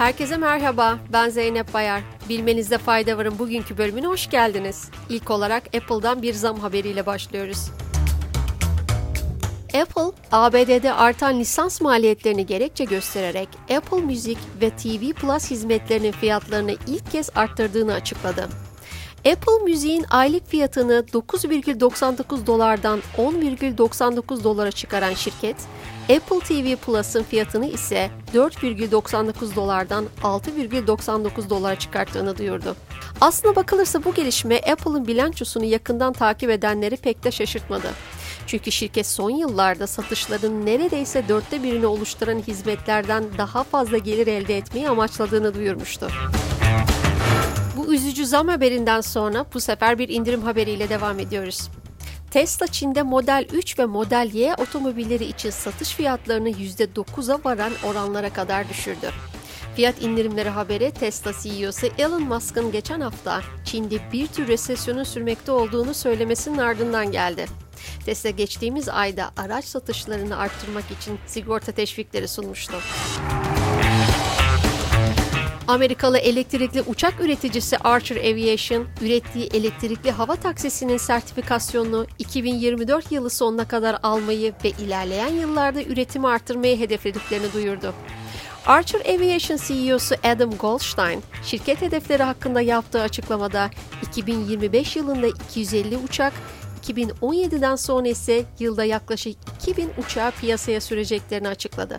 Herkese merhaba, ben Zeynep Bayar. Bilmenizde fayda varın bugünkü bölümüne hoş geldiniz. İlk olarak Apple'dan bir zam haberiyle başlıyoruz. Apple, ABD'de artan lisans maliyetlerini gerekçe göstererek Apple Music ve TV Plus hizmetlerinin fiyatlarını ilk kez arttırdığını açıkladı. Apple Müziğin aylık fiyatını 9,99 dolardan 10,99 dolara çıkaran şirket, Apple TV Plus'ın fiyatını ise 4,99 dolardan 6,99 dolara çıkarttığını duyurdu. Aslına bakılırsa bu gelişme Apple'ın bilançosunu yakından takip edenleri pek de şaşırtmadı. Çünkü şirket son yıllarda satışların neredeyse dörtte birini oluşturan hizmetlerden daha fazla gelir elde etmeyi amaçladığını duyurmuştu. Bu üzücü zam haberinden sonra bu sefer bir indirim haberiyle devam ediyoruz. Tesla Çin'de Model 3 ve Model Y otomobilleri için satış fiyatlarını %9'a varan oranlara kadar düşürdü. Fiyat indirimleri haberi Tesla CEO'su Elon Musk'ın geçen hafta Çin'de bir tür resesyonun sürmekte olduğunu söylemesinin ardından geldi. Tesla geçtiğimiz ayda araç satışlarını arttırmak için sigorta teşvikleri sunmuştu. Amerikalı elektrikli uçak üreticisi Archer Aviation, ürettiği elektrikli hava taksisinin sertifikasyonunu 2024 yılı sonuna kadar almayı ve ilerleyen yıllarda üretimi artırmayı hedeflediklerini duyurdu. Archer Aviation CEO'su Adam Goldstein, şirket hedefleri hakkında yaptığı açıklamada 2025 yılında 250 uçak, 2017'den sonra ise yılda yaklaşık 2000 uçağı piyasaya süreceklerini açıkladı.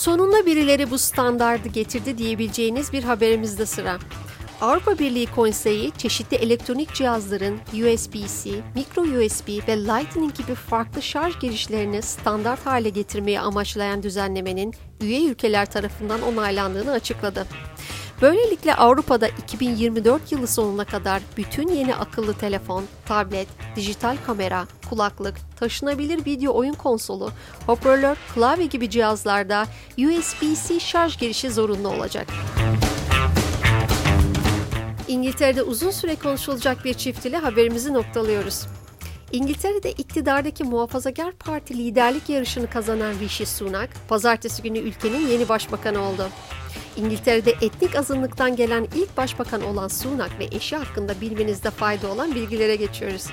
Sonunda birileri bu standardı getirdi diyebileceğiniz bir haberimizde sıra. Avrupa Birliği Konseyi çeşitli elektronik cihazların USB-C, micro USB ve Lightning gibi farklı şarj girişlerini standart hale getirmeyi amaçlayan düzenlemenin üye ülkeler tarafından onaylandığını açıkladı. Böylelikle Avrupa'da 2024 yılı sonuna kadar bütün yeni akıllı telefon, tablet, dijital kamera, kulaklık, taşınabilir video oyun konsolu, hoparlör, klavye gibi cihazlarda USB-C şarj girişi zorunlu olacak. İngiltere'de uzun süre konuşulacak bir çift ile haberimizi noktalıyoruz. İngiltere'de iktidardaki muhafazakar parti liderlik yarışını kazanan Rishi Sunak, pazartesi günü ülkenin yeni başbakanı oldu. İngiltere'de etnik azınlıktan gelen ilk başbakan olan Sunak ve eşi hakkında bilmenizde fayda olan bilgilere geçiyoruz.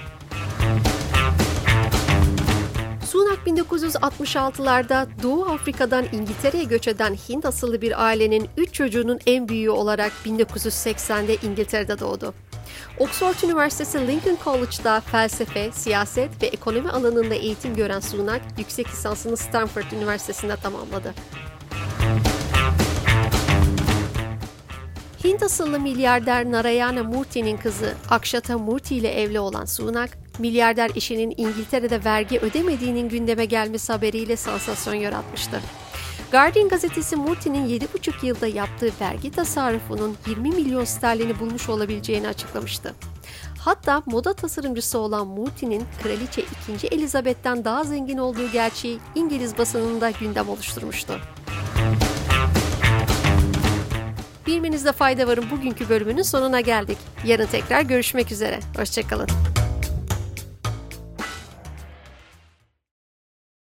Sunak 1966'larda Doğu Afrika'dan İngiltere'ye göç eden Hint asıllı bir ailenin 3 çocuğunun en büyüğü olarak 1980'de İngiltere'de doğdu. Oxford Üniversitesi Lincoln College'da felsefe, siyaset ve ekonomi alanında eğitim gören Sunak, yüksek lisansını Stanford Üniversitesi'nde tamamladı. Hint asıllı milyarder Narayana Murthy'nin kızı Akshata Murthy ile evli olan Sunak, milyarder eşinin İngiltere'de vergi ödemediğinin gündeme gelmesi haberiyle sansasyon yaratmıştı. Guardian gazetesi Murthy'nin 7,5 yılda yaptığı vergi tasarrufunun 20 milyon sterlini bulmuş olabileceğini açıklamıştı. Hatta moda tasarımcısı olan Murthy'nin Kraliçe 2. Elizabeth'ten daha zengin olduğu gerçeği İngiliz basınında gündem oluşturmuştu. Bilmenizde fayda varın bugünkü bölümünün sonuna geldik. Yarın tekrar görüşmek üzere. Hoşçakalın.